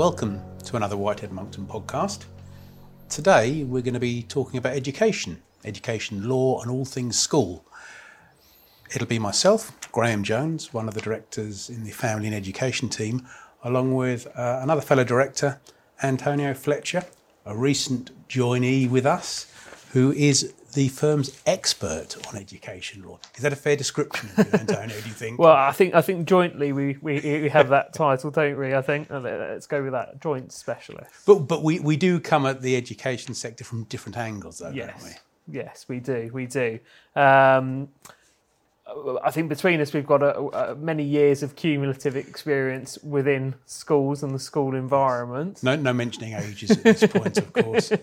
Welcome to another Whitehead Monckton podcast. Today we're going to be talking about education, education law, and all things school. It'll be myself, Graham Jones, one of the directors in the Family and Education team, along with uh, another fellow director, Antonio Fletcher, a recent joinee with us, who is the firm's expert on education law. Is that a fair description, you, Antonio? do you think? Well, I think I think jointly we, we, we have that title, don't we? I think let's go with that joint specialist. But but we, we do come at the education sector from different angles, though, yes. don't we? Yes, we do. We do. Um, I think between us, we've got a, a many years of cumulative experience within schools and the school environment. No, no mentioning ages at this point, of course.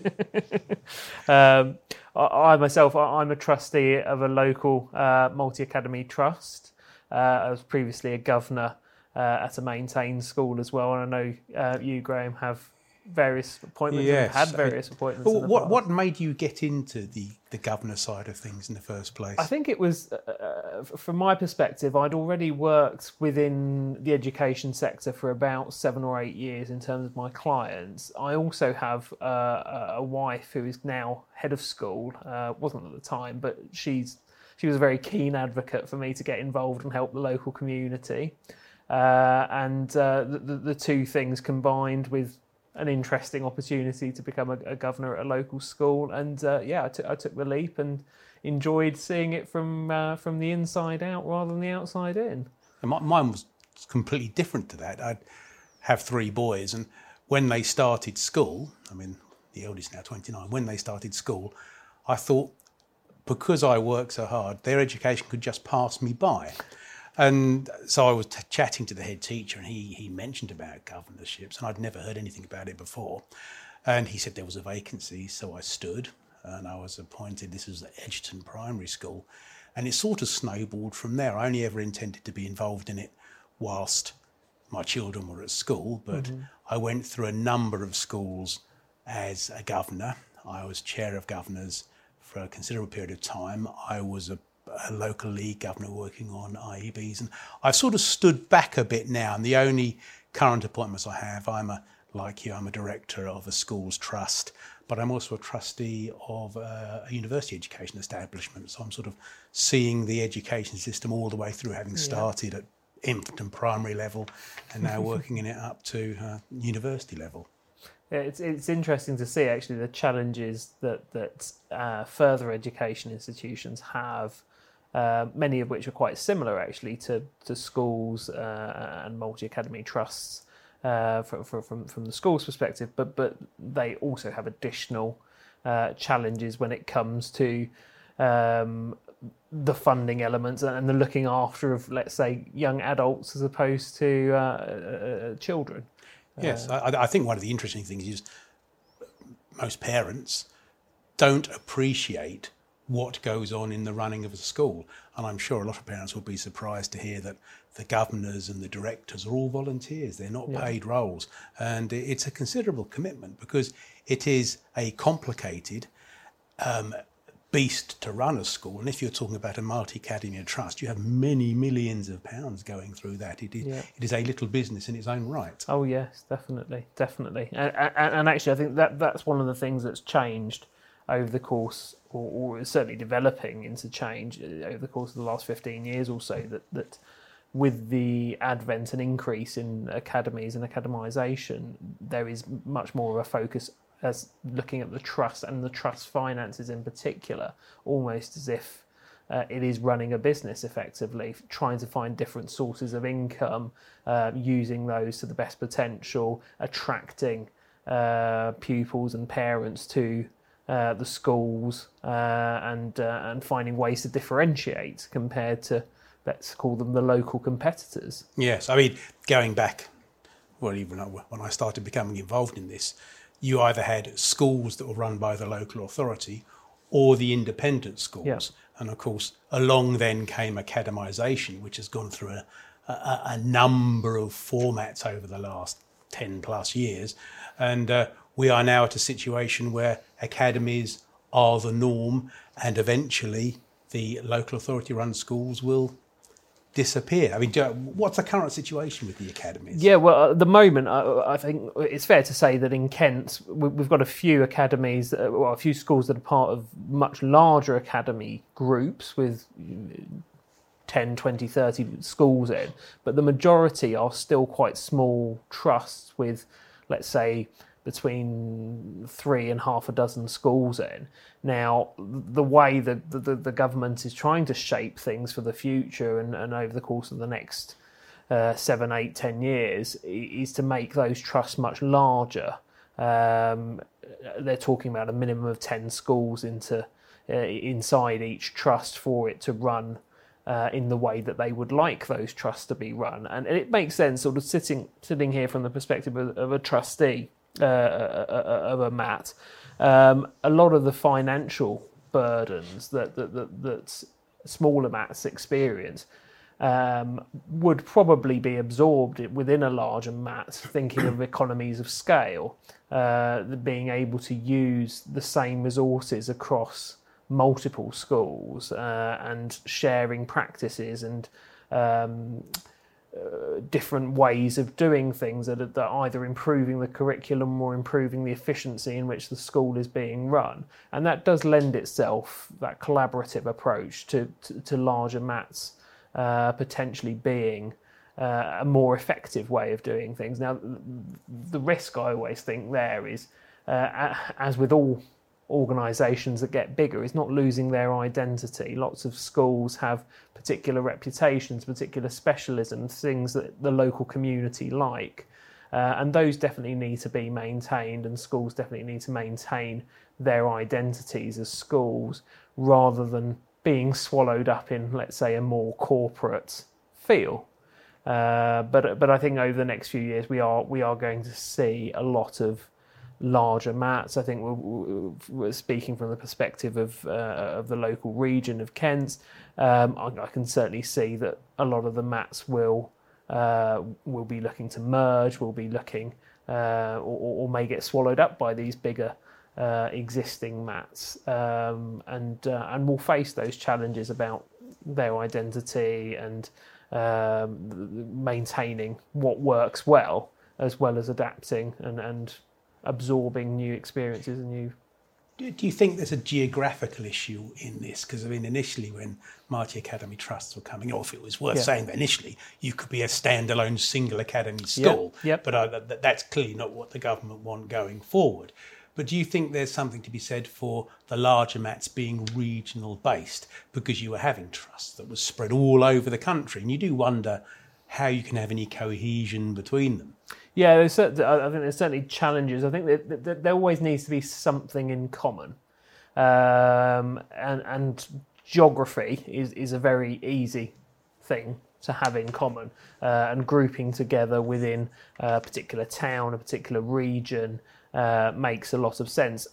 Um, I, myself, I, am a trustee of a local uh, multi academy trust. Uh, I was previously a governor uh, at a maintained school as well, and I know uh, you, Graham, have various appointments yes. had various appointments. Well, what past. what made you get into the the governor side of things in the first place? I think it was, uh, uh, from my perspective, I'd already worked within the education sector for about seven or eight years in terms of my clients. I also have uh, a wife who is now head of school. Uh, wasn't at the time, but she's she was a very keen advocate for me to get involved and help the local community. Uh, and uh, the, the two things combined with an interesting opportunity to become a, a governor at a local school. And uh, yeah, I, t- I took the leap and enjoyed seeing it from uh, from the inside out rather than the outside in. And mine was completely different to that. I have three boys, and when they started school, I mean, the eldest now 29, when they started school, I thought because I work so hard, their education could just pass me by. And so I was t- chatting to the head teacher, and he he mentioned about governorships, and I'd never heard anything about it before. And he said there was a vacancy, so I stood, and I was appointed. This was at Edgerton Primary School, and it sort of snowballed from there. I only ever intended to be involved in it whilst my children were at school, but mm-hmm. I went through a number of schools as a governor. I was chair of governors for a considerable period of time. I was a a local league governor working on IEBs, and I've sort of stood back a bit now. And the only current appointments I have, I'm a like you, I'm a director of a schools trust, but I'm also a trustee of a, a university education establishment. So I'm sort of seeing the education system all the way through, having started yeah. at infant and primary level, and now working in it up to uh, university level. Yeah, it's it's interesting to see actually the challenges that that uh, further education institutions have uh, many of which are quite similar actually to, to schools uh, and multi academy trusts uh, from, from, from the school's perspective, but, but they also have additional uh, challenges when it comes to um, the funding elements and the looking after of, let's say, young adults as opposed to uh, children. Yes, I, I think one of the interesting things is most parents don't appreciate what goes on in the running of a school. And I'm sure a lot of parents will be surprised to hear that the governors and the directors are all volunteers. They're not yeah. paid roles. And it's a considerable commitment because it is a complicated um, beast to run a school. And if you're talking about a multi academy trust, you have many millions of pounds going through that. It is, yeah. it is a little business in its own right. Oh, yes, definitely. Definitely. And, and, and actually, I think that that's one of the things that's changed over the course, or, or certainly developing into change uh, over the course of the last 15 years or so, that, that with the advent and increase in academies and academisation, there is much more of a focus as looking at the trust and the trust finances in particular, almost as if uh, it is running a business effectively, trying to find different sources of income, uh, using those to the best potential, attracting uh, pupils and parents to uh, the schools uh, and uh, and finding ways to differentiate compared to let's call them the local competitors. Yes, I mean going back, well, even when I started becoming involved in this, you either had schools that were run by the local authority or the independent schools, yeah. and of course along then came academisation, which has gone through a, a, a number of formats over the last ten plus years, and uh, we are now at a situation where academies are the norm, and eventually the local authority run schools will disappear. I mean, what's the current situation with the academies? Yeah, well, at the moment, I, I think it's fair to say that in Kent, we- we've got a few academies, that well, a few schools that are part of much larger academy groups with 10, 20, 30 schools in, but the majority are still quite small trusts with, let's say, between three and half a dozen schools in. Now, the way that the, the, government is trying to shape things for the future and, and over the course of the next uh, seven, eight, ten years is to make those trusts much larger. Um, they're talking about a minimum of ten schools into uh, inside each trust for it to run uh, in the way that they would like those trusts to be run, and it makes sense. Sort of sitting sitting here from the perspective of, of a trustee uh, of a mat, um, a lot of the financial burdens that that, that, that smaller mats experience um, would probably be absorbed within a larger mat, thinking of economies of scale, uh, being able to use the same resources across multiple schools uh, and sharing practices and um, uh, different ways of doing things that are, that are either improving the curriculum or improving the efficiency in which the school is being run. And that does lend itself, that collaborative approach, to, to, to larger mats uh, potentially being uh, a more effective way of doing things. Now, the risk I always think there is, uh, as with all organisations that get bigger, is not losing their identity. Lots of schools have particular reputations, particular specialisms, things that the local community like. Uh, and those definitely need to be maintained, and schools definitely need to maintain their identities as schools rather than being swallowed up in, let's say, a more corporate feel. Uh, but but I think over the next few years we are we are going to see a lot of larger mats. I think we're, we're speaking from the perspective of uh, of the local region of Kent. Um, I, I can certainly see that a lot of the mats will uh, will be looking to merge. Will be looking uh, or, or may get swallowed up by these bigger uh, existing mats, um, and uh, and will face those challenges about their identity and um, maintaining what works well, as well as adapting and, and absorbing new experiences and new. Do do you think there's a geographical issue in this? Because I mean, initially when multi academy trusts were coming off, it was worth Yeah. saying that initially you could be a standalone single academy school. yep. But uh, that, that's clearly not what the government want going forward. But do you think there's something to be said for the larger mats being regional based because you were having trusts that was spread all over the country, and you do wonder how you can have any cohesion between them. Yeah, there's cer- I I think there's certainly challenges. I think that, that there always needs to be something in common, um, and and geography is is a very easy thing to have in common, uh, and grouping together within a particular town, a particular region, uh, makes a lot of sense.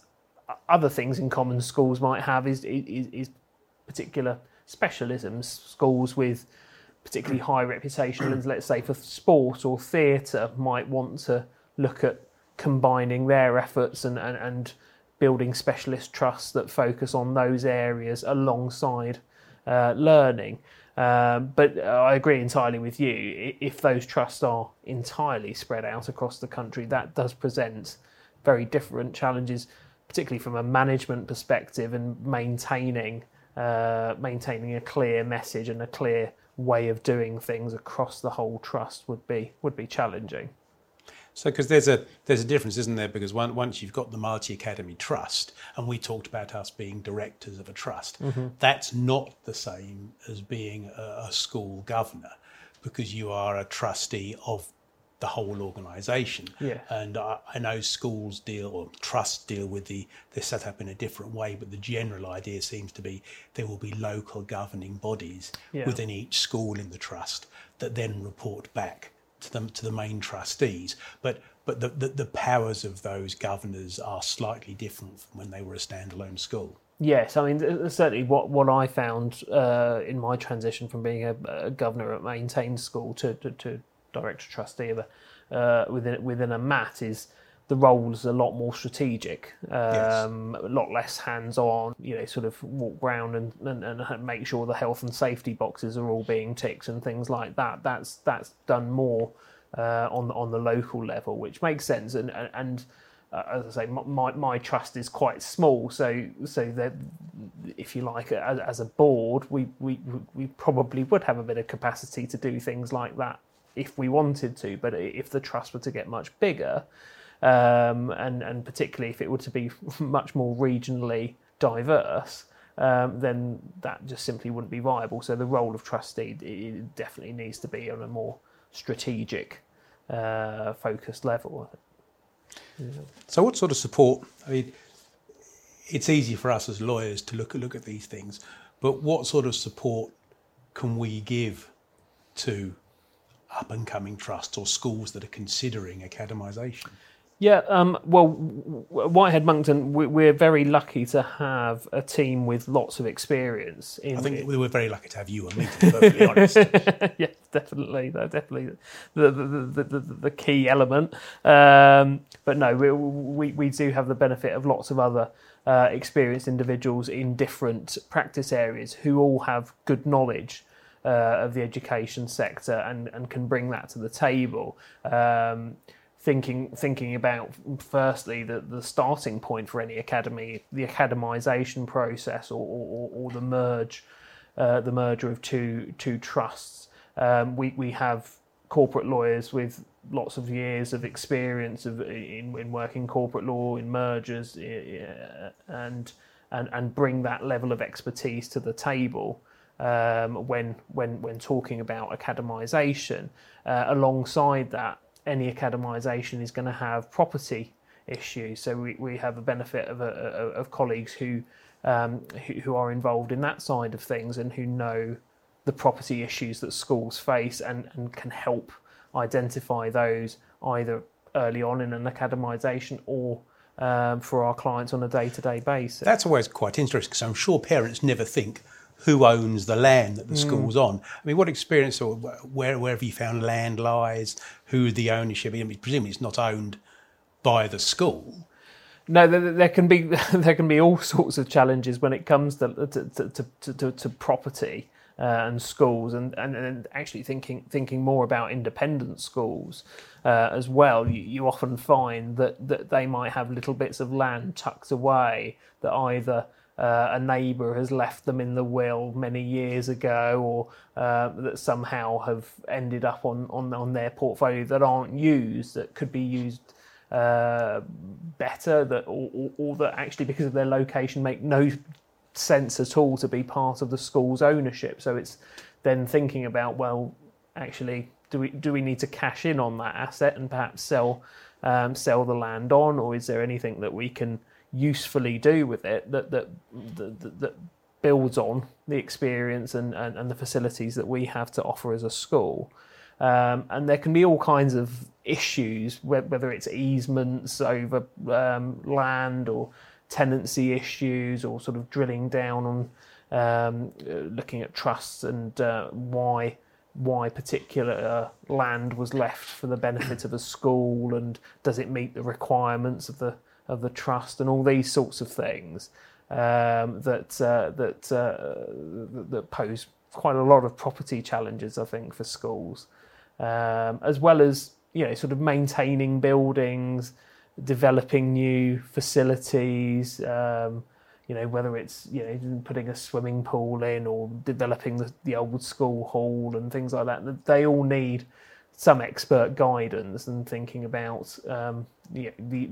Other things in common schools might have is is, is particular specialisms. Schools with particularly high reputation, and let's say for sport or theatre, might want to look at combining their efforts and, and, and building specialist trusts that focus on those areas alongside uh, learning. Um, but I agree entirely with you. If those trusts are entirely spread out across the country, that does present very different challenges, particularly from a management perspective and maintaining uh, maintaining a clear message and a clear way of doing things across the whole trust would be would be challenging. So, because there's a there's a difference, isn't there? Because one, once you've got the Multi Academy Trust, and we talked about us being directors of a trust, mm-hmm. that's not the same as being a, a school governor, because you are a trustee of the whole organisation. Yeah. And I, I know schools deal or trusts deal with the they're set up in a different way, but the general idea seems to be there will be local governing bodies Yeah. within each school in the trust that then report back to them to the main trustees. But but the, the, the powers of those governors are slightly different from when they were a standalone school. Yes, I mean certainly what what I found uh, in my transition from being a, a governor at maintained school to, to, to director trustee of a uh, within within a mat is the role is a lot more strategic, Yes. um, a lot less hands-on. You know, sort of walk around and, and, and make sure the health and safety boxes are all being ticked and things like that. That's that's done more uh, on on the local level, which makes sense. And and, and uh, as I say, my my trust is quite small, so so that if you like, as, as a board, we, we we probably would have a bit of capacity to do things like that if we wanted to. But if the trust were to get much bigger, um, and and particularly if it were to be much more regionally diverse, um, then that just simply wouldn't be viable. So the role of trustee it definitely needs to be on a more strategic, uh, focused level. So, what sort of support? I mean, it's easy for us as lawyers to look at look at these things, but what sort of support can we give to up and coming trusts or schools that are considering academisation? Yeah, um, well, Whitehead Monckton, we're very lucky to have a team with lots of experience. In I think we were very lucky to have you and me, to be perfectly honest. yeah, definitely, definitely the the, the, the, the key element. Um, but no, we, we we do have the benefit of lots of other uh, experienced individuals in different practice areas who all have good knowledge. Uh, of the education sector and, and can bring that to the table. Um, thinking thinking about firstly the, the starting point for any academy, the academisation process, or, or, or the merge, uh, the merger of two two trusts. Um, we we have corporate lawyers with lots of years of experience of in, in working corporate law in mergers and and and bring that level of expertise to the table um, when when when talking about academisation. Uh, alongside that, any academisation is going to have property issues. So we, we have a benefit of, a, of colleagues who, um, who, who are involved in that side of things and who know the property issues that schools face and, and can help identify those either early on in an academisation or um, for our clients on a day-to-day basis. That's always quite interesting because I'm sure parents never think who owns the land that the mm. school's on. I mean, what experience or where, where have you found land lies? Who the ownership? I mean, presumably it's not owned by the school. No, there, there, can be there can be all sorts of challenges when it comes to to, to, to, to, to property uh, and schools, and, and, and, actually thinking thinking more about independent schools uh, as well. You, you often find that that they might have little bits of land tucked away that either uh, a neighbour has left them in the will many years ago, or uh, that somehow have ended up on, on, on their portfolio that aren't used, that could be used uh, better, that or, or, or, that actually because of their location make no sense at all to be part of the school's ownership. So it's then thinking about well, actually, do we do we need to cash in on that asset and perhaps sell um, sell the land on, or is there anything that we can usefully do with it that that that, that builds on the experience and, and, and, the facilities that we have to offer as a school. Um, and there can be all kinds of issues, whether it's easements over um, land or tenancy issues, or sort of drilling down on um, looking at trusts and uh, why why particular uh, land was left for the benefit of a school, and does it meet the requirements of the of the trust and all these sorts of things um, that uh, that uh, that pose quite a lot of property challenges, I think, for schools, um, as well as you know, sort of maintaining buildings, developing new facilities. Um, you know, whether it's you know putting a swimming pool in or developing the, the old school hall and things like that. They all need some expert guidance and thinking about um, the, the,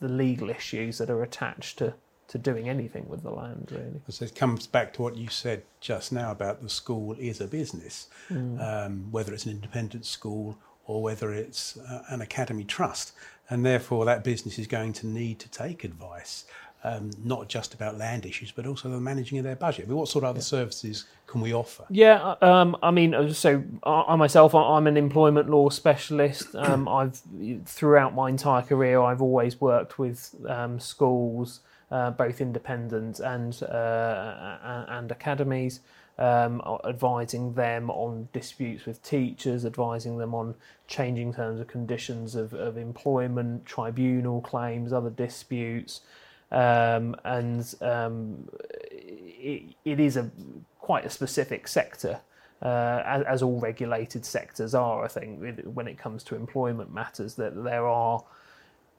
the legal issues that are attached to to doing anything with the land really. So it comes back to what you said just now about the school is a business, mm. um, whether it's an independent school or whether it's uh, an academy trust, and therefore that business is going to need to take advice um, not just about land issues, but also the managing of their budget. I mean, what sort of other yeah. services can we offer? Yeah, um, I mean, uh, so I myself, I'm an employment law specialist. Um, I've throughout my entire career, I've always worked with um, schools, uh, both independent and uh, and academies. um, advising them on disputes with teachers, advising them on changing terms of conditions of, of employment, tribunal claims, other disputes. Um, and um, it, it is a quite a specific sector, uh, as, as, all regulated sectors are. I think when it comes to employment matters, that there are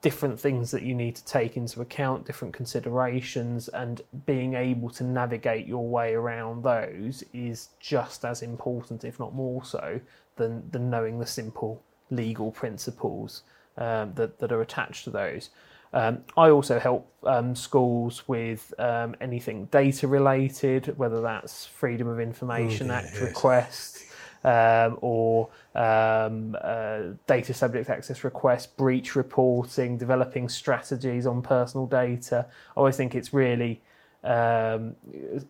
different things that you need to take into account, different considerations, and being able to navigate your way around those is just as important, if not more so, than, than knowing the simple legal principles um, that, that are attached to those. Um, I also help um, schools with um, anything data related, whether that's Freedom of Information oh, Act yes. requests um, or um, uh, data subject access requests, breach reporting, developing strategies on personal data. I always think it's really um,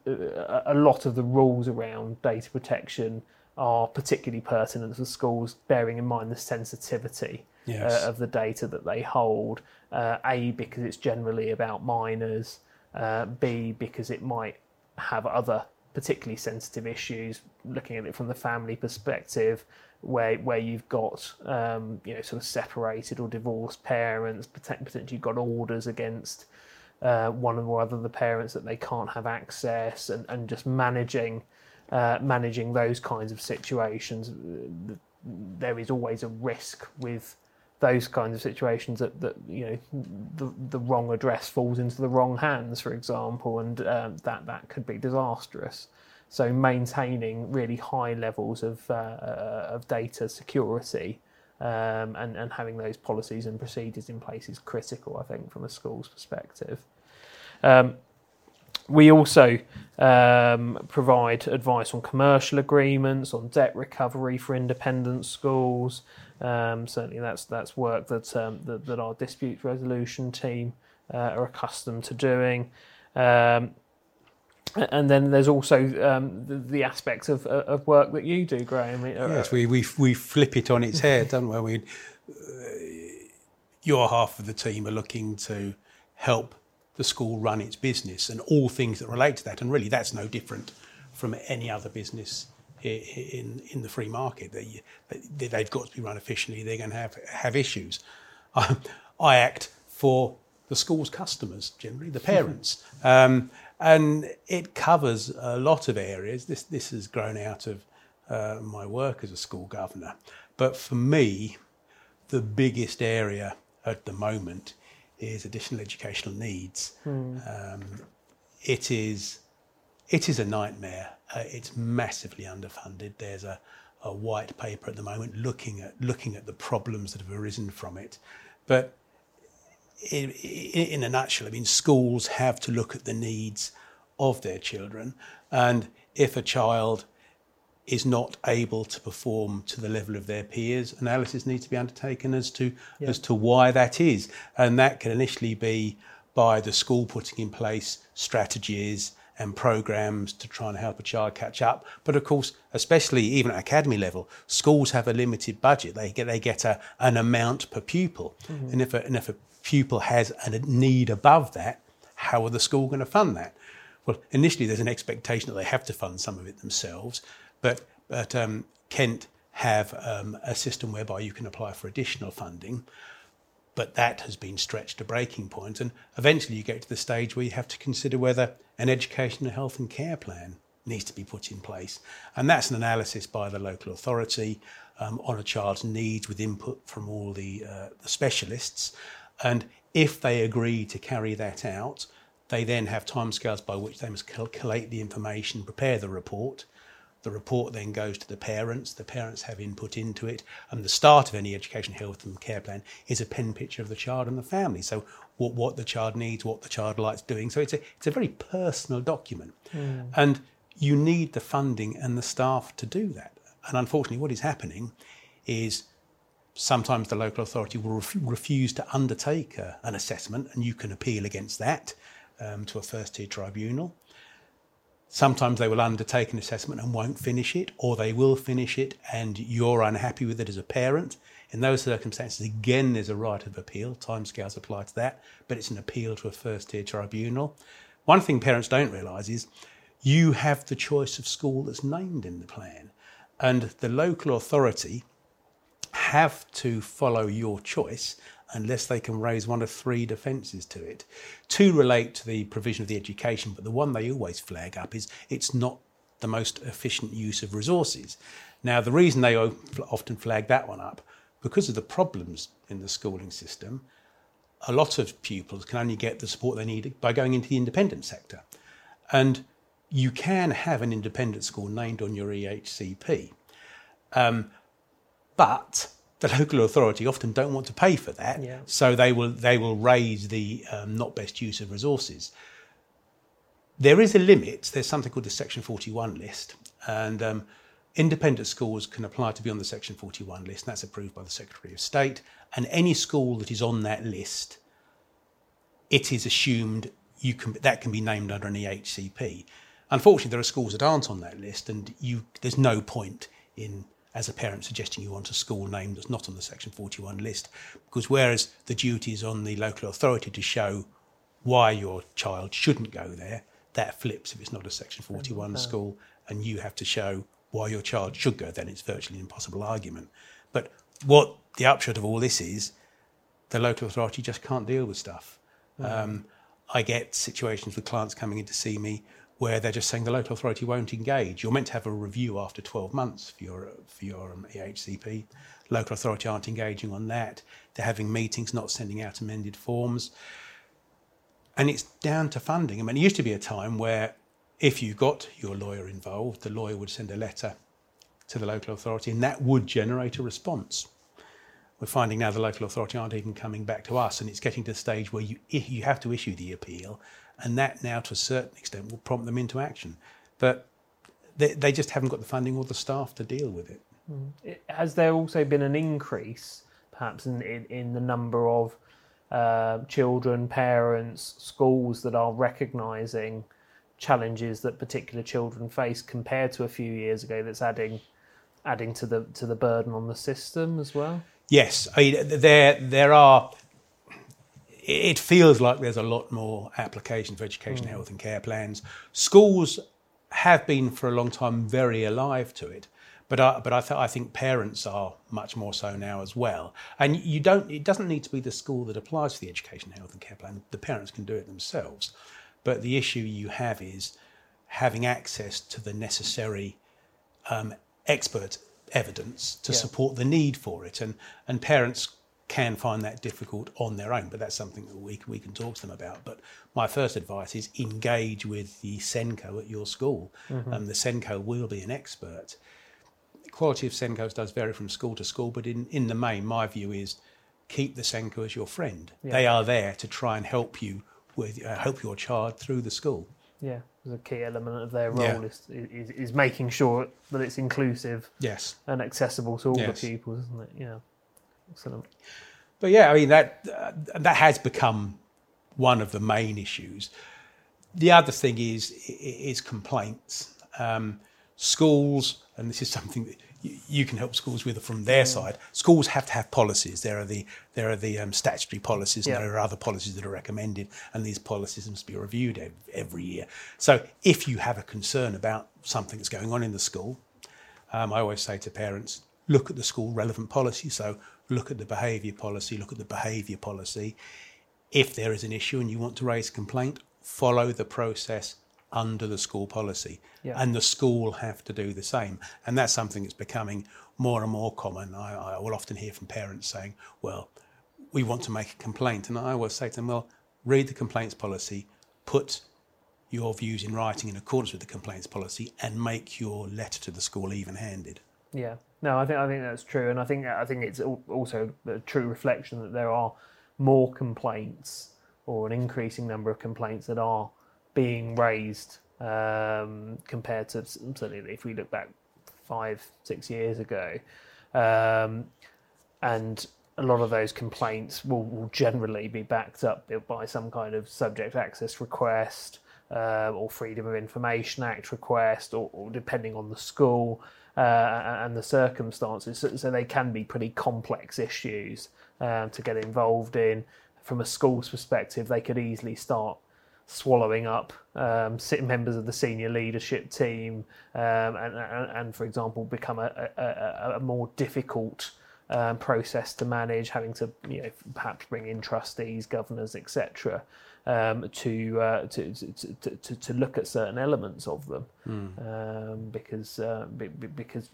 a lot of the rules around data protection are particularly pertinent for schools, bearing in mind the sensitivity yes. uh, of the data that they hold. Uh, a, because it's generally about minors. Uh, B, because it might have other particularly sensitive issues, looking at it from the family perspective, where where you've got um, you know sort of separated or divorced parents, potentially you've got orders against uh, one or other of the parents that they can't have access, and, and just managing uh, managing those kinds of situations. There is always a risk with those kinds of situations that, that you know the, the wrong address falls into the wrong hands, for example, and um, that that could be disastrous. So maintaining really high levels of uh, uh, of data security um, and and having those policies and procedures in place is critical, I think, from a school's perspective. Um, we also um, provide advice on commercial agreements, on debt recovery for independent schools, um, certainly, that's that's work that um, that, that, our dispute resolution team uh, are accustomed to doing. Um, and then there's also um, the, the aspect of, uh, of work that you do, Graham. Uh, yes, we, we, we flip it on its head, don't we? we uh, your half of the team are looking to help the school run its business and all things that relate to that. And really, that's no different from any other business in in the free market. They, they've got to be run efficiently. They're going to have have issues. I, I act for the school's customers, generally the parents, um, and it covers a lot of areas. This this has grown out of uh, my work as a school governor, but for me, the biggest area at the moment is additional educational needs. Mm. Um, it is it is a nightmare. Uh, it's massively underfunded. There's a, a white paper at the moment looking at looking at the problems that have arisen from it. But in, in, a nutshell, I mean, schools have to look at the needs of their children, and if a child is not able to perform to the level of their peers, analysis needs to be undertaken as to yeah. as to why that is, and that can initially be by the school putting in place strategies and programs to try and help a child catch up. But of course, especially even at academy level, schools have a limited budget. They get they get a, an amount per pupil, mm-hmm. and if a, and if a pupil has a need above that, how are the school going to fund that? Well, initially there's an expectation that they have to fund some of it themselves, but but um, Kent have um, a system whereby you can apply for additional funding but that has been stretched to breaking point, and eventually you get to the stage where you have to consider whether an education, health, and care plan needs to be put in place, and that's an analysis by the local authority um, on a child's needs with input from all the, uh, the specialists, and if they agree to carry that out, they then have timescales by which they must collate the information, prepare the report, the report then goes to the parents. The parents have input into it. And the start of any education, health, and care plan is a pen picture of the child and the family. So, what, what the child needs, what the child likes doing. So, it's a, it's a very personal document. Mm. And you need the funding and the staff to do that. And unfortunately, what is happening is sometimes the local authority will ref- refuse to undertake an assessment, and you can appeal against that um, to a first tier tribunal. Sometimes they will undertake an assessment and won't finish it, or they will finish it and you're unhappy with it as a parent. In those circumstances, again, there's a right of appeal. Timescales apply to that, but it's an appeal to a first tier tribunal. One thing parents don't realise is you have the choice of school that's named in the plan. And the local authority have to follow your choice unless they can raise one of three defences to it. Two relate to the provision of the education, but the one they always flag up is it's not the most efficient use of resources. Now, the reason they often flag that one up, because of the problems in the schooling system, a lot of pupils can only get the support they need by going into the independent sector. And you can have an independent school named on your EHCP. Um, but the local authority often don't want to pay for that, Yeah. so they will they will raise the um, not best use of resources. There is a limit. There's something called the Section 41 list, and um, independent schools can apply to be on the Section 41 list, and that's approved by the Secretary of State. And any school that is on that list, it is assumed you can that can be named under an EHCP. Unfortunately, there are schools that aren't on that list, and you there's no point in as a parent suggesting you want a school name that's not on the Section 41 list, because whereas the duty is on the local authority to show why your child shouldn't go there, that flips if it's not a Section 41 school, and you have to show why your child should go. Then it's virtually an impossible argument. But what the upshot of all this is, the local authority just can't deal with stuff. Um, I get situations with clients coming in to see me where they're just saying the local authority won't engage. You're meant to have a review after 12 months for your for your um, EHCP. Local authority aren't engaging on that. They're having meetings, not sending out amended forms, and it's down to funding. I mean, it used to be a time where if you got your lawyer involved, the lawyer would send a letter to the local authority, and that would generate a response. We're finding now the local authority aren't even coming back to us, and it's getting to the stage where you you have to issue the appeal, and that now to a certain extent will prompt them into action, but they, they just haven't got the funding or the staff to deal with it. It- Has there also been an increase, perhaps, in, in, in the number of uh, children, parents, schools that are recognising challenges that particular children face compared to a few years ago? That's adding adding to the to the burden on the system as well. Yes, I mean, there there are. It feels like there's a lot more application for education, hmm. health, and care plans. Schools have been for a long time very alive to it, but I, but I, th- I think parents are much more so now as well. And you don't. It doesn't need to be the school that applies for the education, health, and care plan. The parents can do it themselves. But the issue you have is having access to the necessary um, expert evidence to Yeah. support the need for it, and and parents can find that difficult on their own, but that's something that we we can talk to them about. But my first advice is engage with the SENCo at your school, and the SENCo will be an expert. The quality of SENCos does vary from school to school, but in in the main, my view is keep the SENCo as your friend. They are there to try and help you with uh, help your child through the school. Yeah, as a key element of their role Yeah. is, is is making sure that it's inclusive Yes. and accessible to all Yes. the pupils, isn't it? Yeah, excellent. But yeah, I mean that uh, that has become one of the main issues. The other thing is is complaints. Um, schools, and this is something that you, can help schools with it from their side. Schools have to have policies. There are the there are the um, statutory policies, and Yeah. there are other policies that are recommended, and these policies must be reviewed ev- every year. So if you have a concern about something that's going on in the school, um, I always say to parents, look at the school relevant policy. So look at the behaviour policy, look at the behaviour policy. If there is an issue and you want to raise a complaint, follow the process under the school policy. Yeah. And the school have to do the same. And that's something that's becoming more and more common. I, I will often hear from parents saying, well, we want to make a complaint. And I always say to them, well, read the complaints policy, put your views in writing in accordance with the complaints policy, and make your letter to the school even handed. Yeah, no, I think I think that's true, and I think I think it's also a true reflection that there are more complaints or an increasing number of complaints that are being raised um, compared to certainly if we look back five six years ago, um, and a lot of those complaints will, will generally be backed up by some kind of subject access request uh, or Freedom of Information Act request, or, or depending on the school uh, and the circumstances. So, so they can be pretty complex issues um, to get involved in. From a school's perspective, they could easily start swallowing up um, members of the senior leadership team, um, and, and, and, for example, become a, a, a more difficult um, process to manage, having to you know perhaps bring in trustees, governors, etc um, to, uh, to, to, to, to look at certain elements of them mm. um, because uh, because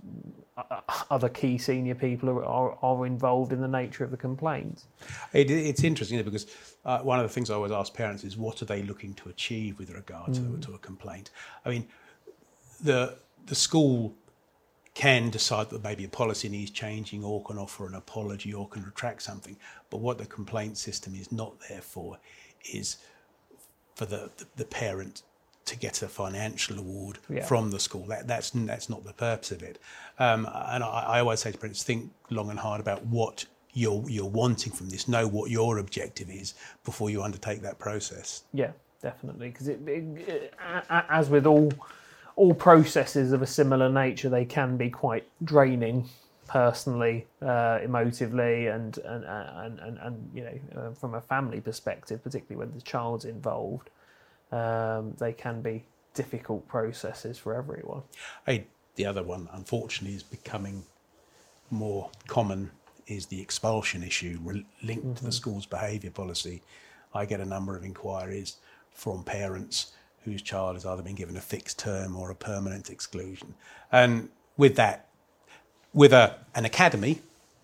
other key senior people are, are, are, involved in the nature of the complaints. It, it's interesting because uh, one of the things I always ask parents is what are they looking to achieve with regard to, mm. to a complaint? I mean, the the school can decide that maybe a policy needs changing or can offer an apology or can retract something. But what the complaint system is not there for is for the, the, the parent to get a financial award yeah. from the school. That, that's that's not the purpose of it. Um, and I, I, always say to parents, think long and hard about what you're you're wanting from this. Know what your objective is before you undertake that process. Yeah, definitely. Because it, it, it, as with all all processes of a similar nature, they can be quite draining personally, uh, emotively, and and, and and and you know uh, from a family perspective, particularly when the child's involved, um, they can be difficult processes for everyone. Hey, the other one, unfortunately, is becoming more common is the expulsion issue re- linked mm-hmm. to the mm-hmm. school's behaviour policy. I get a number of inquiries from parents whose child has either been given a fixed term or a permanent exclusion. And with that, with a, an academy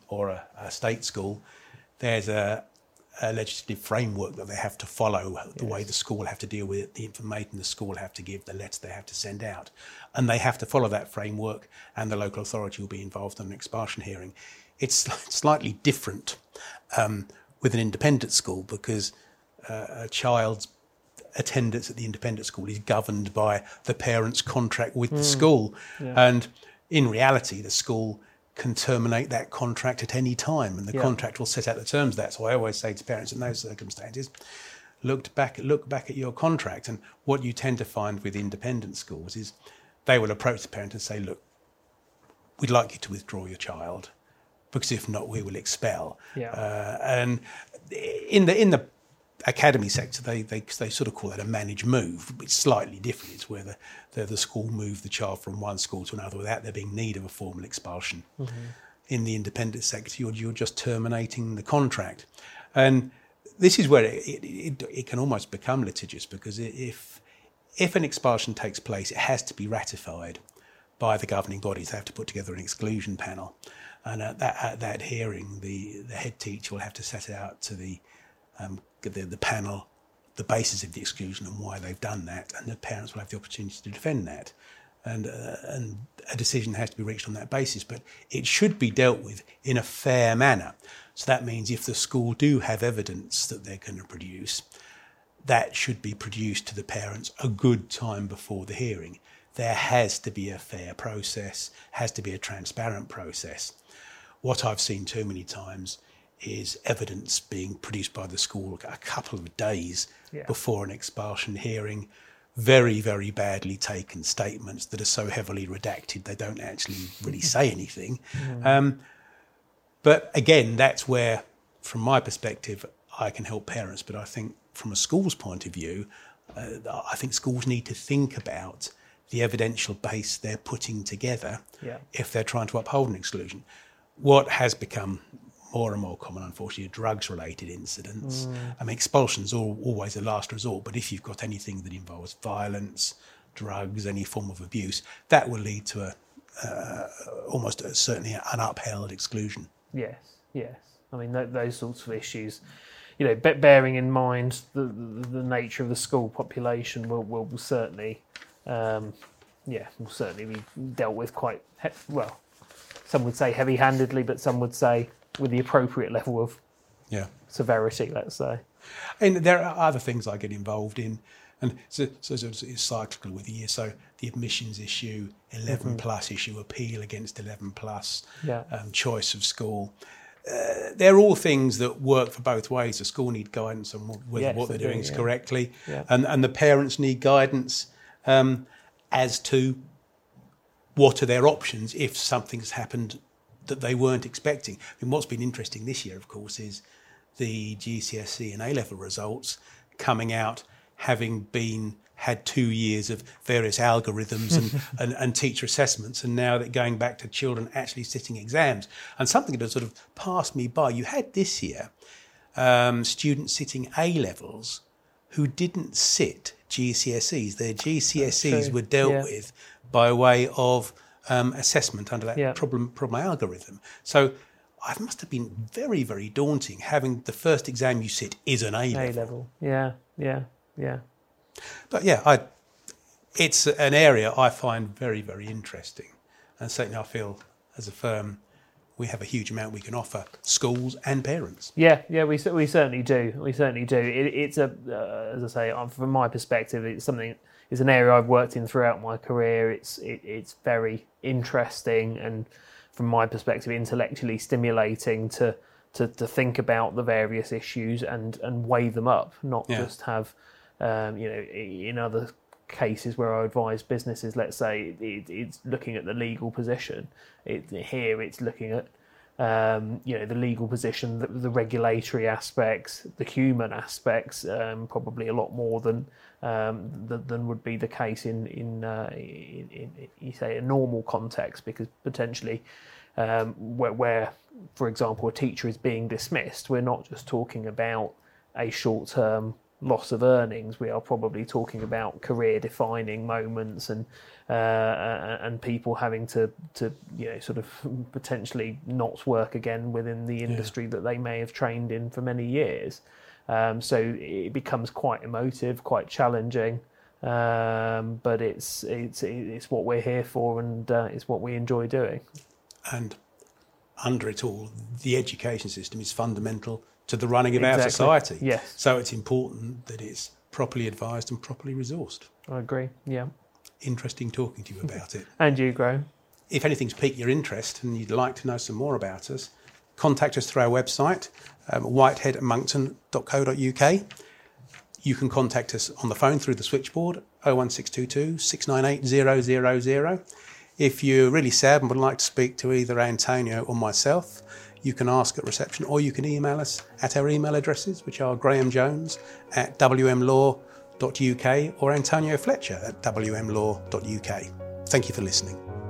or a, a state school, there's a, a, legislative framework that they have to follow, the yes. way the school have to deal with it, the information the school have to give, the letters they have to send out. And they have to follow that framework, and the local authority will be involved in an expulsion hearing. It's slightly different um, with an independent school because uh, a child's attendance at the independent school is governed by the parent's contract with mm. the school. Yeah. And in reality, the school can terminate that contract at any time, and the yeah. contract will set out the terms of that. So I always say to parents in those circumstances, look back, look back at your contract. And what you tend to find with independent schools is they will approach the parent and say, look, we'd like you to withdraw your child because if not, we will expel. Yeah. Uh, and in the in the academy sector, they, they they sort of call that a managed move. It's slightly different. It's where the, the, the school move the child from one school to another without there being need of a formal expulsion. Mm-hmm. In the independent sector, you're, you're just terminating the contract. And this is where it, it, it, it can almost become litigious because if, if an expulsion takes place, it has to be ratified by the governing bodies. They have to put together an exclusion panel. And at that, at that hearing, the, the head teacher will have to set out to the um, the, the panel the basis of the exclusion and why they've done that, and the parents will have the opportunity to defend that. And, uh, and a decision has to be reached on that basis, but it should be dealt with in a fair manner. So that means if the school do have evidence that they're going to produce, that should be produced to the parents a good time before the hearing. There has to be a fair process, has to be a transparent process. What I've seen too many times is evidence being produced by the school a couple of days yeah. before an expulsion hearing. Very, very badly taken statements that are so heavily redacted they don't actually really say anything. Mm. Um, but again, that's where, from my perspective, I can help parents. But I think from a school's point of view, uh, I think schools need to think about the evidential base they're putting together yeah. if they're trying to uphold an exclusion. What has become more and more common, unfortunately, drugs related incidents. Mm. I mean, expulsion's all, always a last resort, but if you've got anything that involves violence, drugs, any form of abuse, that will lead to a uh, almost a, certainly an upheld exclusion. Yes, yes. I mean, th- those sorts of issues, you know, bearing in mind the, the, the nature of the school population will, will, will certainly, um, yeah, will certainly be dealt with quite, he- well, some would say heavy handedly, but some would say with the appropriate level of yeah. severity, let's say. And there are other things I get involved in, and so, so, so it's cyclical with the year. So the admissions issue, 11 mm-hmm. plus issue, appeal against 11 plus, yeah. um, choice of school. Uh, they're all things that work for both ways. The school need guidance on whether yes, what they're doing do, is yeah. correctly, yeah. and and the parents need guidance um, as to what are their options if something's happened that they weren't expecting. I mean, what's been interesting this year, of course, is the GCSE and A level results coming out having been had two years of various algorithms and, and, and, teacher assessments, and now that going back to children actually sitting exams. And something that sort of passed me by. You had this year um, students sitting A levels who didn't sit GCSEs. Their GCSEs were dealt yeah. with by way of um, assessment under that yeah. problem problem algorithm. So it must have been very very daunting having the first exam you sit is an A level. A level. Yeah, yeah, yeah. But yeah, I, it's an area I find very very interesting, and certainly I feel as a firm we have a huge amount we can offer schools and parents. Yeah, yeah, we we certainly do. We certainly do. It, it's a, uh, as I say, um, from my perspective, it's something. It's an area I've worked in throughout my career. It's it, it's very interesting and, from my perspective, intellectually stimulating to to to think about the various issues and and weigh them up, not yeah. just have. Um, you know, in other cases where I advise businesses, let's say it, it's looking at the legal position. It, here, it's looking at um, you know the legal position, the, the, regulatory aspects, the human aspects, um, probably a lot more than um, than would be the case in in, uh, in, in, you say a normal context, because potentially um, where, where, for example, a teacher is being dismissed, we're not just talking about a short term loss of earnings, we are probably talking about career defining moments and uh, and people having to to you know sort of potentially not work again within the industry yeah. that they may have trained in for many years. Um, so it becomes quite emotive, quite challenging. Um, but it's it's it's what we're here for, and uh, it's what we enjoy doing. And under it all, the education system is fundamental to the running of exactly. our society. Yes. So it's important that it's properly advised and properly resourced. I agree. Yeah. Interesting talking to you about it. and you, Graham. If anything's piqued your interest and you'd like to know some more about us, contact us through our website, um, whiteheadmonckton.co.uk. You can contact us on the phone through the switchboard 01622 698 000. If you're really sad and would like to speak to either Antonio or myself, you can ask at reception or you can email us at our email addresses, which are Graham Jones at wmlaw.uk or Antonio Fletcher at wmlaw.uk. Thank you for listening.